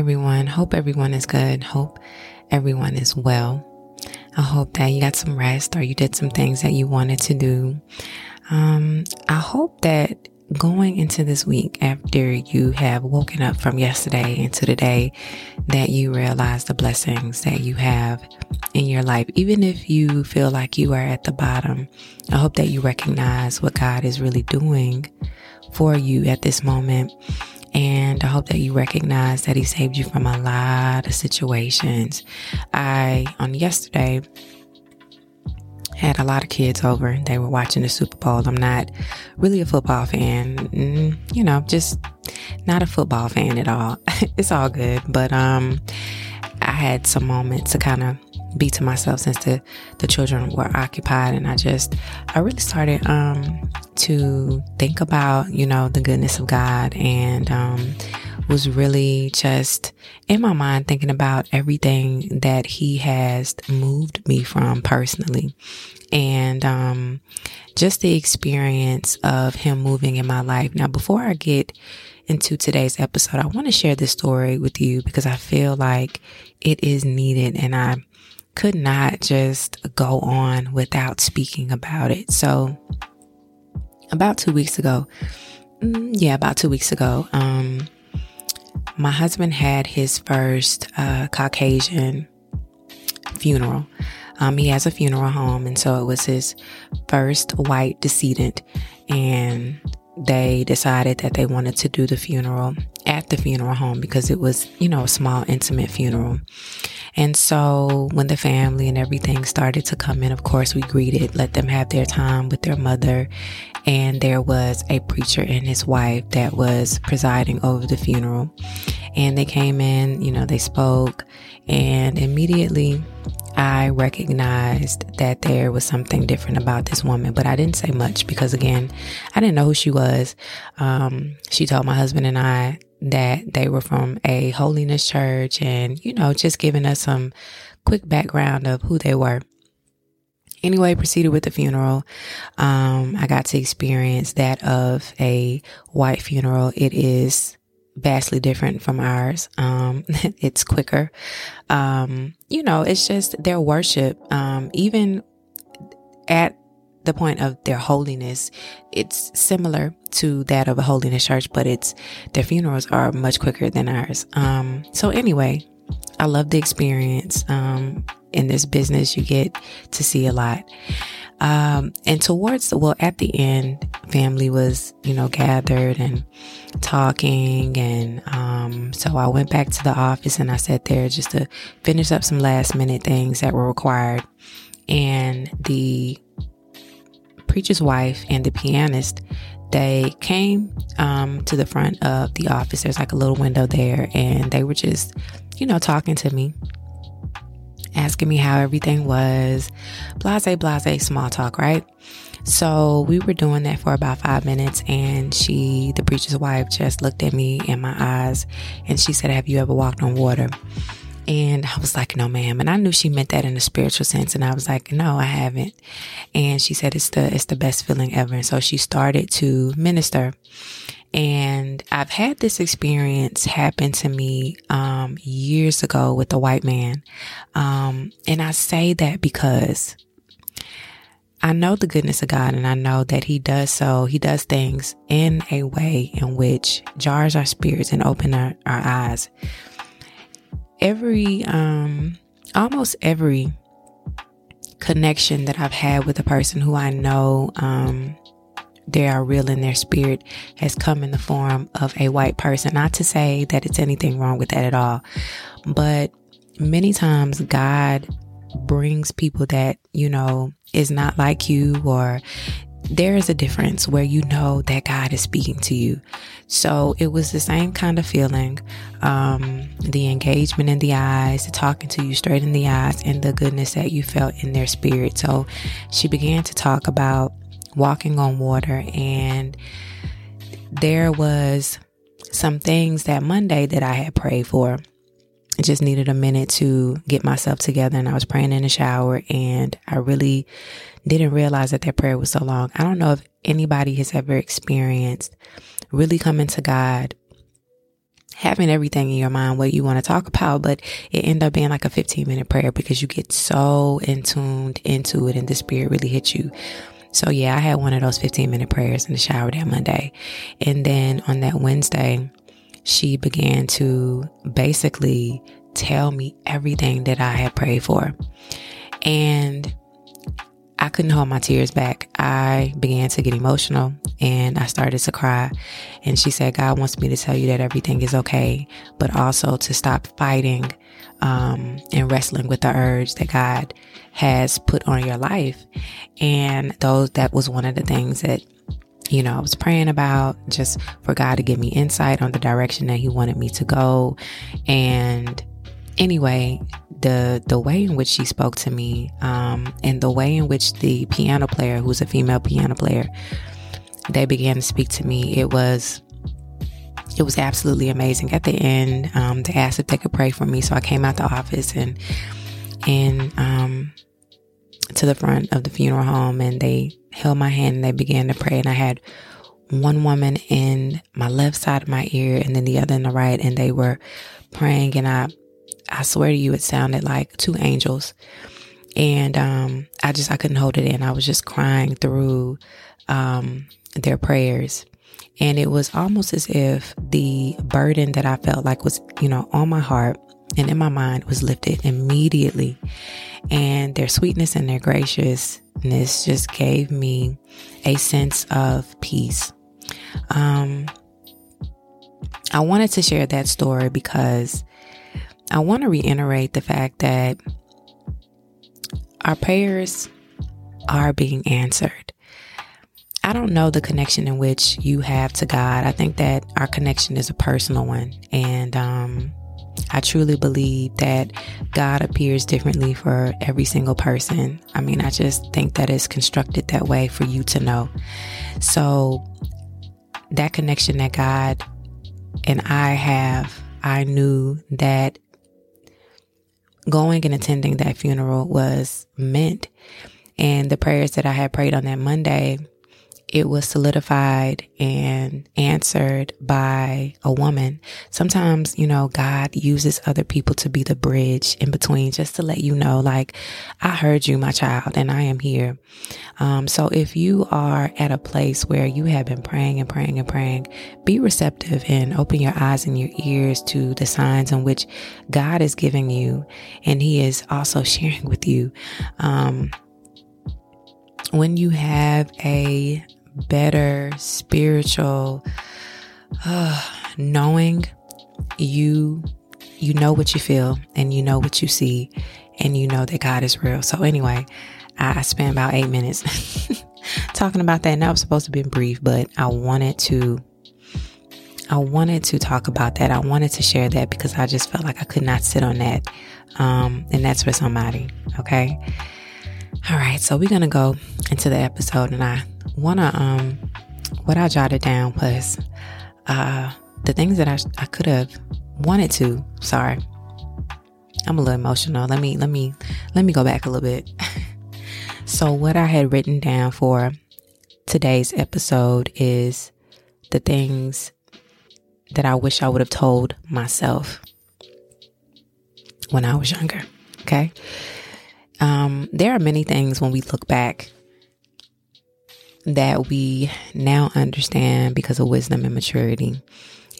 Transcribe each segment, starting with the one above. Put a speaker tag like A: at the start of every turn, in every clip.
A: everyone. Hope everyone is good. Hope everyone is well. I hope that you got some rest or you did some things that you wanted to do. Um, I hope that going into this week after you have woken up from yesterday into today, that you realize the blessings that you have in your life. Even if you feel like you are at the bottom, I hope that you recognize what God is really doing for you at this moment and I hope that you recognize that He saved you from a lot of situations. I, on yesterday, had a lot of kids over. They were watching the Super Bowl. I'm not really a football fan, mm, you know, just not a football fan at all. it's all good, but um, I had some moments to kind of be to myself since the the children were occupied and I just I really started um to think about you know the goodness of God. And um was really just in my mind thinking about everything that he has moved me from personally. And um just the experience of him moving in my life. Now before I get into today's episode I want to share this story with you because I feel like it is needed and I could not just go on without speaking about it. So, about two weeks ago, mm, yeah, about two weeks ago, um, my husband had his first uh, Caucasian funeral. Um, he has a funeral home, and so it was his first white decedent, and they decided that they wanted to do the funeral at the funeral home because it was, you know, a small, intimate funeral. And so when the family and everything started to come in, of course, we greeted, let them have their time with their mother. And there was a preacher and his wife that was presiding over the funeral. And they came in, you know, they spoke, and immediately I recognized that there was something different about this woman, but I didn't say much because, again, I didn't know who she was. Um, she told my husband and I that they were from a holiness church and, you know, just giving us some quick background of who they were. Anyway, proceeded with the funeral. Um, I got to experience that of a white funeral. It is vastly different from ours. Um, it's quicker. Um, you know, it's just their worship, um, even at the point of their holiness, it's similar to that of a holiness church, but it's their funerals are much quicker than ours. Um, so anyway, I love the experience. Um, in this business, you get to see a lot. Um, and towards the, well, at the end, family was, you know, gathered and talking. And, um, so I went back to the office and I sat there just to finish up some last minute things that were required. And the preacher's wife and the pianist, they came um, to the front of the office. There's like a little window there, and they were just, you know, talking to me, asking me how everything was, blase, blase, small talk, right? So we were doing that for about five minutes, and she, the preacher's wife, just looked at me in my eyes and she said, Have you ever walked on water? And I was like, no, ma'am. And I knew she meant that in a spiritual sense. And I was like, no, I haven't. And she said, it's the, it's the best feeling ever. And so she started to minister. And I've had this experience happen to me, um, years ago with a white man. Um, and I say that because I know the goodness of God and I know that He does so. He does things in a way in which jars our spirits and open our, our eyes every, um, almost every connection that I've had with a person who I know, um, they are real in their spirit has come in the form of a white person. Not to say that it's anything wrong with that at all, but many times God brings people that, you know, is not like you or there is a difference where you know that God is speaking to you. So it was the same kind of feeling. Um, the engagement in the eyes, the talking to you straight in the eyes, and the goodness that you felt in their spirit. So she began to talk about walking on water, and there was some things that Monday that I had prayed for. I just needed a minute to get myself together and I was praying in the shower and I really didn't realize that that prayer was so long. I don't know if anybody has ever experienced really coming to God, having everything in your mind what you want to talk about, but it ended up being like a 15 minute prayer because you get so in tuned into it and the spirit really hits you. So yeah, I had one of those 15 minute prayers in the shower that Monday. And then on that Wednesday, she began to basically tell me everything that I had prayed for. And I couldn't hold my tears back. I began to get emotional and I started to cry. And she said, God wants me to tell you that everything is okay, but also to stop fighting um, and wrestling with the urge that God has put on your life. And those, that was one of the things that you know, I was praying about just for God to give me insight on the direction that He wanted me to go. And anyway, the the way in which she spoke to me, um, and the way in which the piano player, who's a female piano player, they began to speak to me, it was it was absolutely amazing. At the end, um, they asked if they could pray for me, so I came out the office and and um, to the front of the funeral home, and they held my hand and they began to pray, and I had one woman in my left side of my ear and then the other in the right, and they were praying, and I I swear to you, it sounded like two angels. And um, I just, I couldn't hold it in. I was just crying through um, their prayers. And it was almost as if the burden that I felt like was, you know, on my heart and in my mind was lifted immediately. And their sweetness and their graciousness just gave me a sense of peace. Um, I wanted to share that story because I want to reiterate the fact that our prayers are being answered. I don't know the connection in which you have to God. I think that our connection is a personal one. And um, I truly believe that God appears differently for every single person. I mean, I just think that it's constructed that way for you to know. So, that connection that God and I have, I knew that going and attending that funeral was meant. And the prayers that I had prayed on that Monday it was solidified and answered by a woman. Sometimes, you know, God uses other people to be the bridge in between just to let you know, like, I heard you, my child, and I am here. Um, so if you are at a place where you have been praying and praying and praying, be receptive and open your eyes and your ears to the signs in which God is giving you and He is also sharing with you. Um, when you have a better spiritual uh, knowing you you know what you feel and you know what you see and you know that God is real. So anyway, I, spent about eight minutes talking about that and that was supposed to be brief, but I wanted to I wanted to talk about that. I wanted to share that because I just felt like I could not sit on that. Um, and that's for somebody. Okay. All right. So we're to go into the episode and I wanna um what I jotted down was uh the things that I I could have wanted to. Sorry. I'm a little emotional. Let me let me let me go back a little bit. so what I had written down for today's episode is the things that I wish I would have told myself when I was younger. Okay. Um, there are many things when we look back that we now understand because of wisdom and maturity.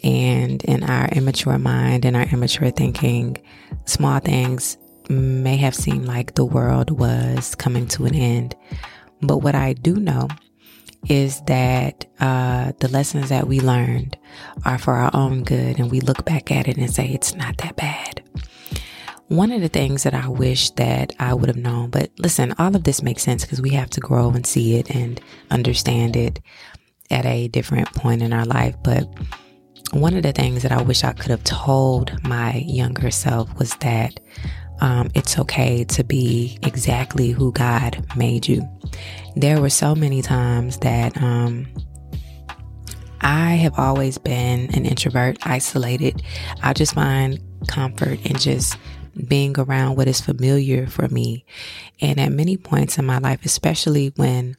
A: And in our immature mind and our immature thinking, small things may have seemed like the world was coming to an end. But what I do know is that uh, the lessons that we learned are for our own good, and we look back at it and say it's not that bad one of the things that I wish that I would have known, but listen, all of this makes sense because we have to grow and see it and understand it at a different point in our life. But one of the things that I wish I could have told my younger self was that um, it's okay to be exactly who God made you. There were so many times that um, I have always been an introvert, isolated. I just find comfort in just being around what is familiar for me. And at many points in my life, especially when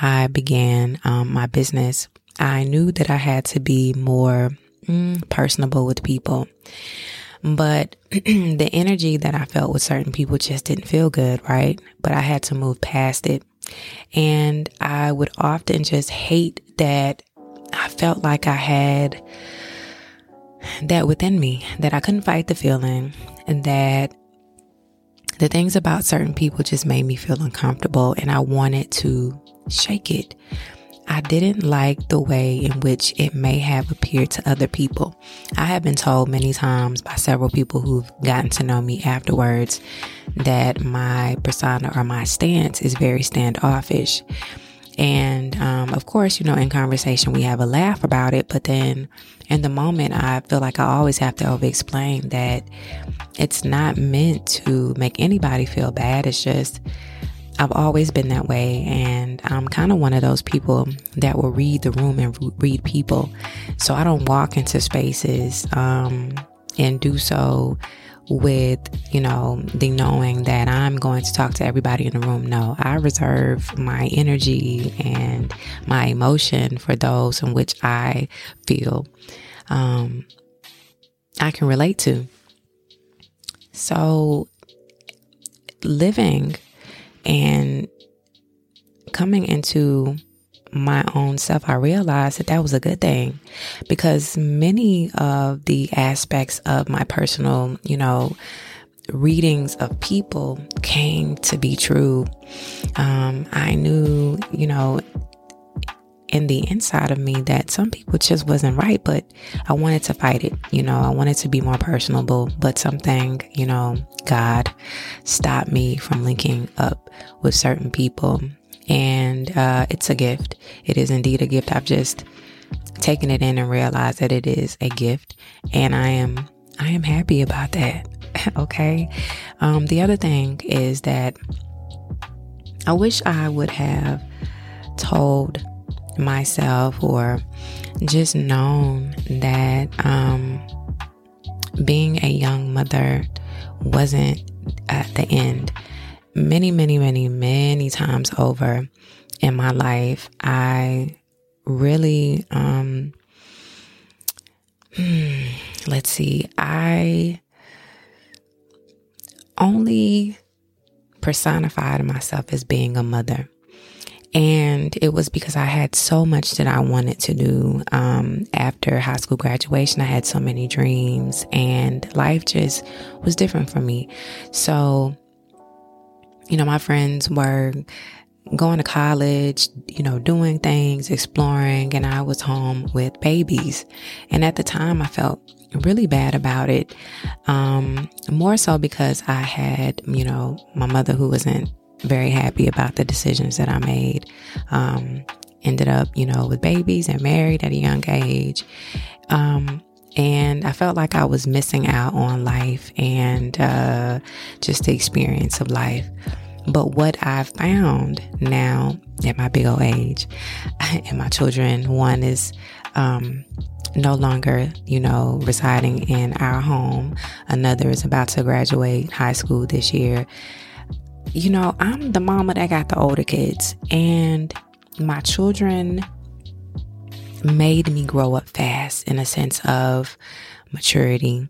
A: I began um, my business, I knew that I had to be more mm, personable with people. But the energy that I felt with certain people just didn't feel good, right? But I had to move past it. And I would often just hate that I felt like I had that within me, that I couldn't fight the feeling, and that the things about certain people just made me feel uncomfortable, and I wanted to shake it. I didn't like the way in which it may have appeared to other people. I have been told many times by several people who've gotten to know me afterwards that my persona or my stance is very standoffish. And um, of course, you know, in conversation, we have a laugh about it. But then in the moment, I feel like I always have to over explain that it's not meant to make anybody feel bad. It's just, I've always been that way. And I'm kind of one of those people that will read the room and read people. So I don't walk into spaces um, and do so with, you know, the knowing that I'm going to talk to everybody in the room. No, I reserve my energy and my emotion for those in which I feel um, I can relate to. So, living and coming into my own self, I realized that that was a good thing because many of the aspects of my personal, you know, readings of people came to be true. Um, I knew, you know, in the inside of me that some people just wasn't right, but I wanted to fight it. You know, I wanted to be more personable, but something, you know, God stopped me from linking up with certain people and uh, it's a gift. It is indeed a gift. I've just taken it in and realized that it is a gift, and I am I am happy about that. okay. Um, the other thing is that I wish I would have told myself or just known that um, being a young mother wasn't at the end many, many, many, many times over in my life, I really, um, let's see, I only personified myself as being a mother. And it was because I had so much that I wanted to do um, after high school graduation. I had so many dreams, and life just was different for me. So you know, my friends were going to college, you know, doing things, exploring, and I was home with babies. And at the time, I felt really bad about it. Um, more so because I had, you know, my mother who wasn't very happy about the decisions that I made. Um, ended up, you know, with babies and married at a young age. Um, and I felt like I was missing out on life and uh, just the experience of life. But what I've found now at my big old age, and my children, one is um, no longer, you know, residing in our home. Another is about to graduate high school this year. You know, I'm the mama that got the older kids, and my children made me grow up fast in a sense of maturity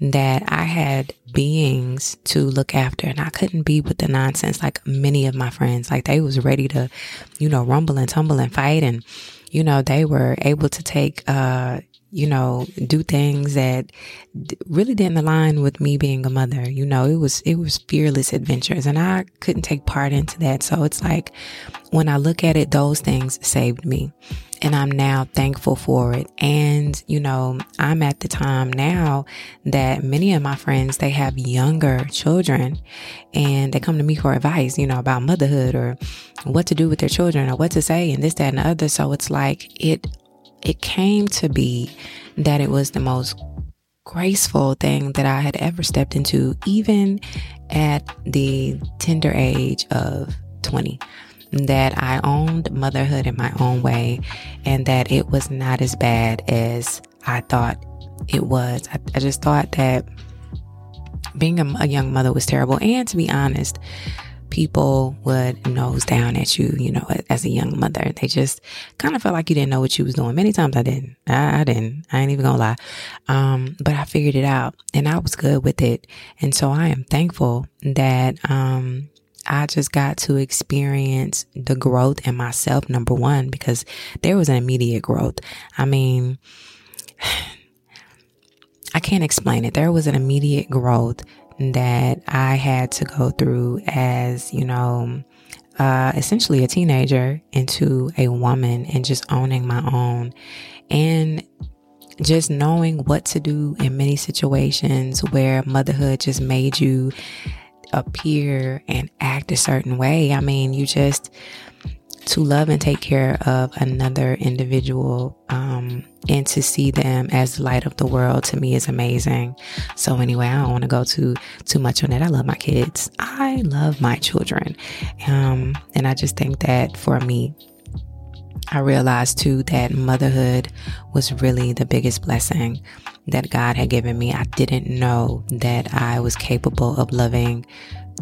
A: that I had beings to look after and I couldn't be with the nonsense like many of my friends. Like they was ready to, you know, rumble and tumble and fight and, you know, they were able to take, uh, you know, do things that really didn't align with me being a mother. You know, it was, it was fearless adventures and I couldn't take part into that. So it's like when I look at it, those things saved me and I'm now thankful for it. And, you know, I'm at the time now that many of my friends, they have younger children and they come to me for advice, you know, about motherhood or what to do with their children or what to say and this, that, and the other. So it's like it, it came to be that it was the most graceful thing that I had ever stepped into, even at the tender age of 20 that I owned motherhood in my own way and that it was not as bad as I thought it was. I, I just thought that being a, a young mother was terrible. And to be honest, people would nose down at you, you know, as a young mother. They just kind of felt like you didn't know what you was doing. Many times I didn't. I, I didn't. I ain't even gonna lie. Um, but I figured it out and I was good with it. And so I am thankful that, um, I just got to experience the growth in myself, number one, because there was an immediate growth. I mean, I can't explain it. There was an immediate growth that I had to go through as, you know, uh, essentially a teenager into a woman and just owning my own and just knowing what to do in many situations where motherhood just made you appear and act a certain way. I mean, you just to love and take care of another individual um, and to see them as the light of the world to me is amazing. So anyway, I don't want to go too too much on that. I love my kids. I love my children, um, and I just think that for me, I realized too that motherhood was really the biggest blessing that God had given me. I didn't know that I was capable of loving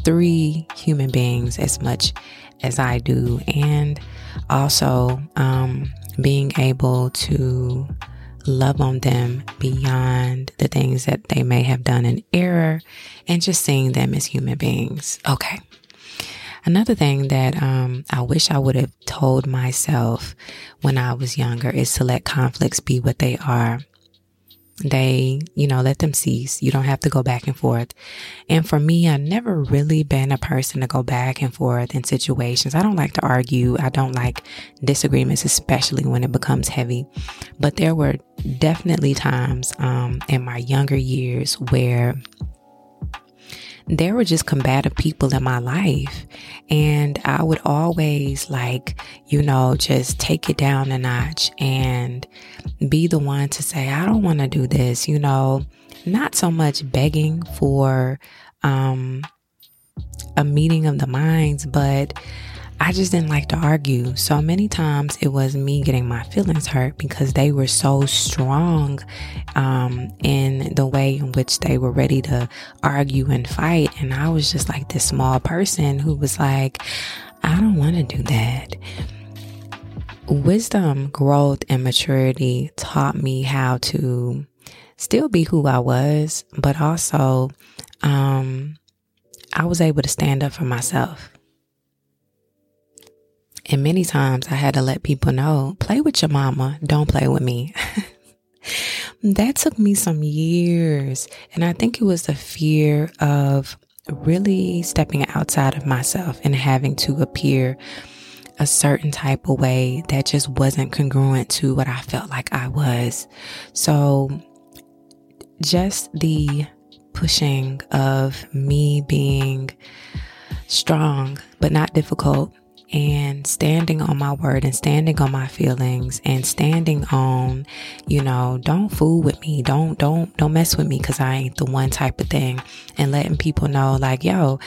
A: three human beings as much as I do, and also um, being able to love on them beyond the things that they may have done in error and just seeing them as human beings. Okay. Another thing that um, I wish I would have told myself when I was younger is to let conflicts be what they are they, you know, let them cease. You don't have to go back and forth. And for me, I've never really been a person to go back and forth in situations. I don't like to argue. I don't like disagreements, especially when it becomes heavy. But there were definitely times um, in my younger years where there were just combative people in my life. And I would always like, you know, just take it down a notch and be the one to say, I don't want to do this, you know, not so much begging for, um, a meeting of the minds, but I just didn't like to argue. So many times it was me getting my feelings hurt because they were so strong um, in the way in which they were ready to argue and fight. And I was just like this small person who was like, I don't want to do that. Wisdom, growth, and maturity taught me how to still be who I was, but also um, I was able to stand up for myself. And many times I had to let people know, play with your mama, don't play with me. that took me some years. And I think it was the fear of really stepping outside of myself and having to appear a certain type of way that just wasn't congruent to what I felt like I was. So just the pushing of me being strong, but not difficult and standing on my word and standing on my feelings and standing on, you know, don't fool with me. Don't, don't, don't mess with me because I ain't the one type of thing. And letting people know, like, yo,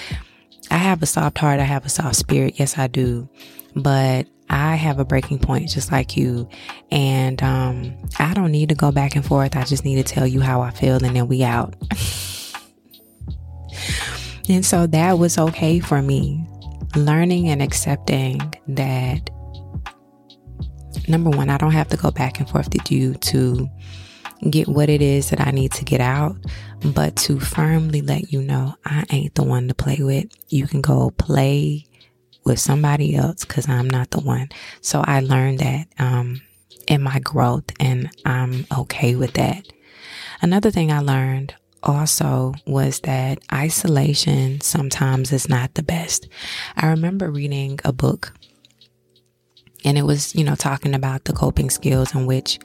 A: I have a soft heart. I have a soft spirit. Yes, I do. But I have a breaking point just like you. And um, I don't need to go back and forth. I just need to tell you how I feel and then we out. and so that was okay for me learning and accepting that number one, I don't have to go back and forth to you to get what it is that I need to get out, but to firmly let you know I ain't the one to play with. You can go play with somebody else because I'm not the one. So I learned that um, in my growth, and I'm okay with that. Another thing I learned also was that isolation sometimes is not the best. I remember reading a book and it was, you know, talking about the coping skills in which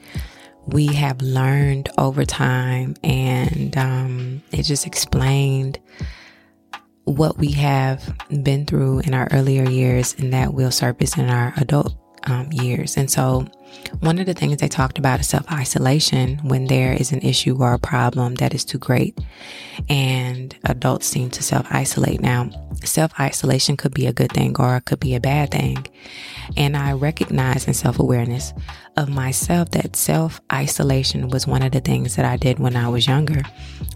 A: we have learned over time. And um, it just explained what we have been through in our earlier years and that will surface in our adult um, years. And so one of the things they talked about is self isolation when there is an issue or a problem that is too great. And adults seem to self isolate. Now, self isolation could be a good thing or it could be a bad thing. And I recognize in self awareness of myself that self isolation was one of the things that I did when I was younger,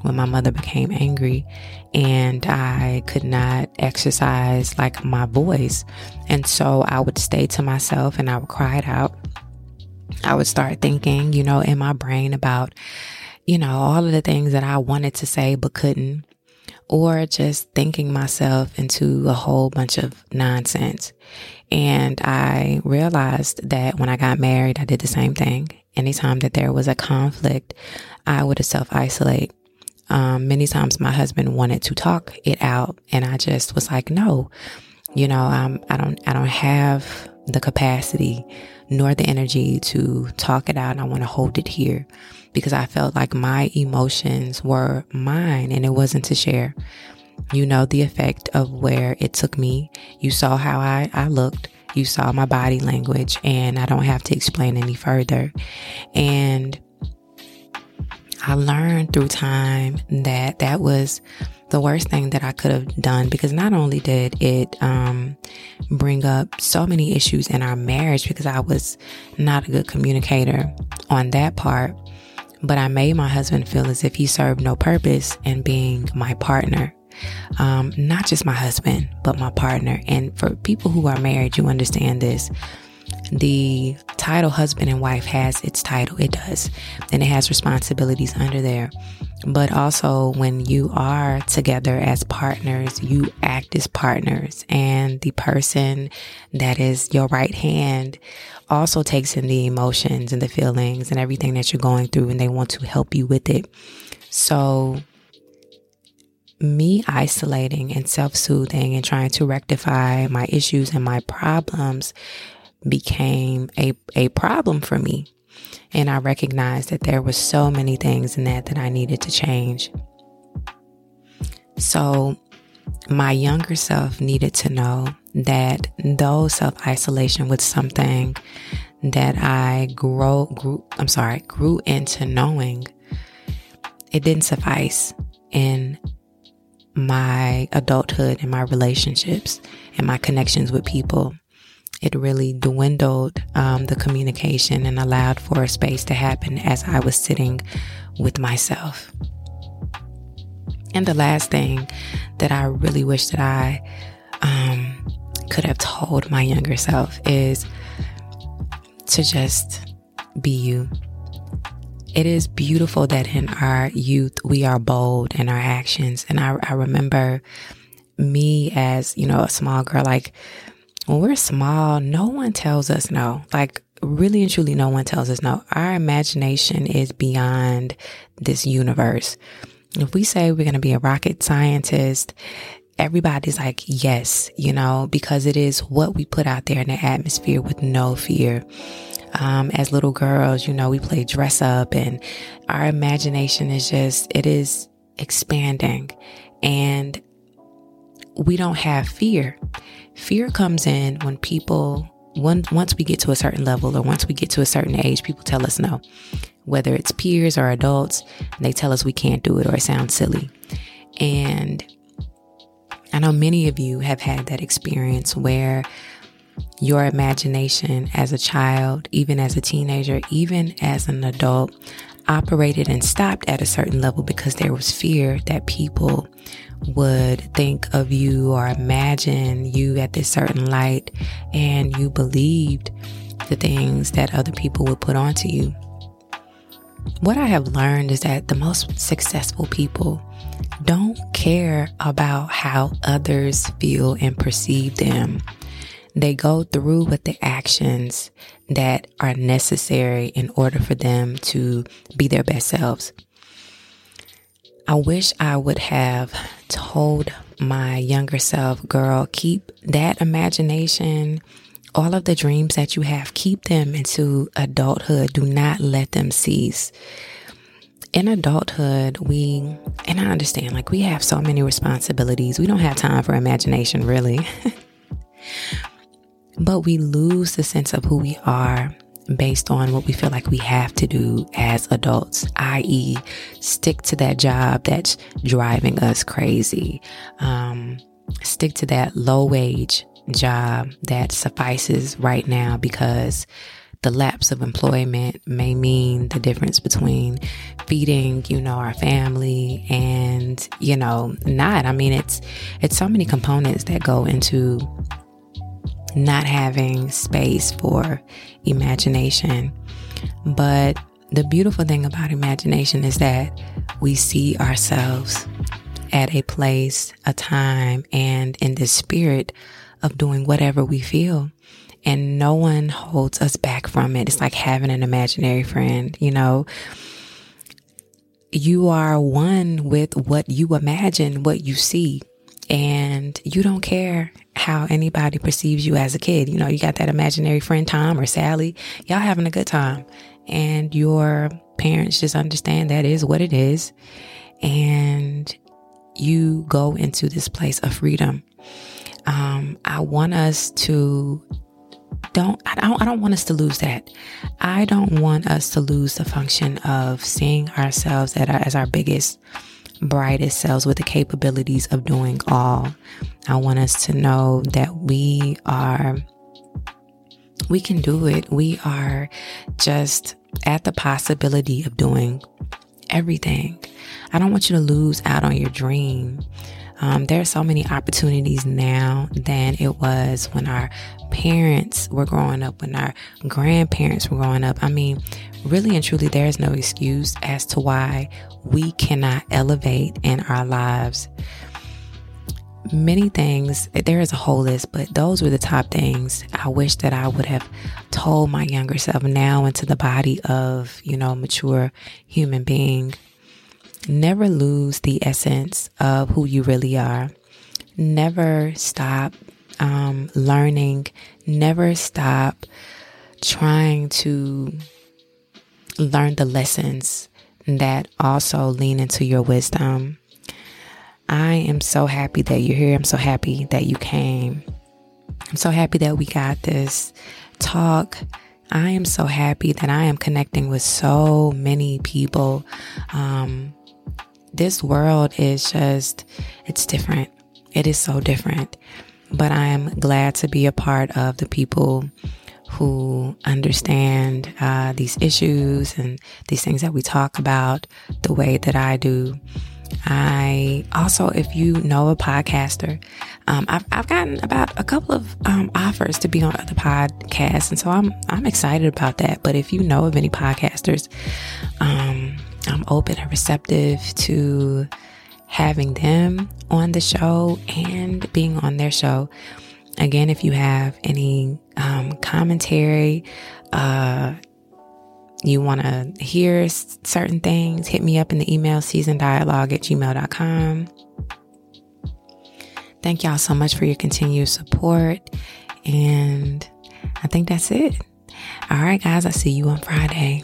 A: when my mother became angry and I could not exercise like my voice. And so I would stay to myself and I would cry it out. I would start thinking, you know, in my brain about, you know, all of the things that I wanted to say but couldn't, or just thinking myself into a whole bunch of nonsense. And I realized that when I got married, I did the same thing. Anytime that there was a conflict, I would self isolate. Um, many times my husband wanted to talk it out and I just was like, no, you know, um, I don't, I don't have the capacity nor the energy to talk it out. I want to hold it here because I felt like my emotions were mine and it wasn't to share. You know the effect of where it took me. You saw how I, I looked. You saw my body language, and I don't have to explain any further. And I learned through time that that was the worst thing that I could have done because not only did it um, bring up so many issues in our marriage because I was not a good communicator on that part, but I made my husband feel as if he served no purpose in being my partner. Um, not just my husband, but my partner. And for people who are married, you understand this the title husband and wife has its title, it does, and it has responsibilities under there. But also, when you are together as partners, you act as partners, and the person that is your right hand also takes in the emotions and the feelings and everything that you're going through, and they want to help you with it. So, me isolating and self soothing and trying to rectify my issues and my problems became a, a problem for me. And I recognized that there were so many things in that that I needed to change. So my younger self needed to know that though self isolation was something that I grow grew I'm sorry, grew into knowing, it didn't suffice in my adulthood and my relationships and my connections with people it really dwindled um, the communication and allowed for a space to happen as I was sitting with myself. And the last thing that I really wish that I um, could have told my younger self is to just be you. It is beautiful that in our youth we are bold in our actions. And I, I remember me as, you know, a small girl, like when we're small, no one tells us no. Like, really and truly, no one tells us no. Our imagination is beyond this universe. If we say we're going to be a rocket scientist, everybody's like, yes, you know, because it is what we put out there in the atmosphere with no fear. Um, as little girls, you know, we play dress up and our imagination is just, it is expanding and we don't have fear. Fear comes in when people, once, once we get to a certain level or once we get to a certain age, people tell us no. Whether it's peers or adults, they tell us we can't do it or it sounds silly. And I know many of you have had that experience where your imagination as a child, even as a teenager, even as an adult, operated and stopped at a certain level because there was fear that people would think of you or imagine you at this certain light and you believed the things that other people would put onto you. What I have learned is that the most successful people don't care about how others feel and perceive them. They go through with the actions that are necessary in order for them to be their best selves. I wish I would have told my younger self, girl, keep that imagination, all of the dreams that you have, keep them into adulthood. Do not let them cease. In adulthood, we, and I understand, like we have so many responsibilities. We don't have time for imagination, really. but we lose the sense of who we are based on what we feel like we have to do as adults, i.e., stick to that job that's driving us crazy. Um, stick to that low wage job that suffices right now because the lapse of employment may mean the difference between feeding, you know, our family and, you know, not. I mean, it's it's so many components that go into not having space for imagination. But the beautiful thing about imagination is that we see ourselves at a place, a time, and in the spirit of doing whatever we feel. And no one holds us back from it. It's like having an imaginary friend, you know. You are one with what you imagine, what you see and you don't care how anybody perceives you as a kid. You know, you got that imaginary friend Tom or Sally, y'all having a good time. And your parents just understand that is what it is. And you go into this place of freedom. Um, I want us to don't I don't I don't want us to lose that. I don't want us to lose the function of seeing ourselves our, as our biggest brightest selves with the capabilities of doing all. I want us to know that we are, we can do it. We are just at the possibility of doing everything. I don't want you to lose out on your dream. Um, there are so many opportunities now than it was when our parents were growing up, when our grandparents were growing up. I mean, really and truly, there is no excuse as to why we cannot elevate in our lives. Many things, there is a whole list, but those were the top things I wish that I would have told my younger self now into the body of, you know, mature human being. Never lose the essence of who you really are. Never stop um, learning. Never stop trying to learn the lessons that also lean into your wisdom. I am so happy that you're here. I'm so happy that you came. I'm so happy that we got this talk. I am so happy that I am connecting with so many people. Um, this world is just, it's different. It is so different. But I am glad to be a part of the people who understand uh, these issues and these things that we talk about the way that I do. I also, if you know a podcaster, um, I've, I've gotten about a couple of um, offers to be on other podcasts, and so I'm I'm excited about that. But if you know of any podcasters, um, I'm open and receptive to having them on the show and being on their show. Again, if you have any um, commentary, uh, you want to hear certain things, hit me up in the email seasondialogue at gmail.com. Thank y'all so much for your continued support. And I think that's it. All right, guys, I'll see you on Friday.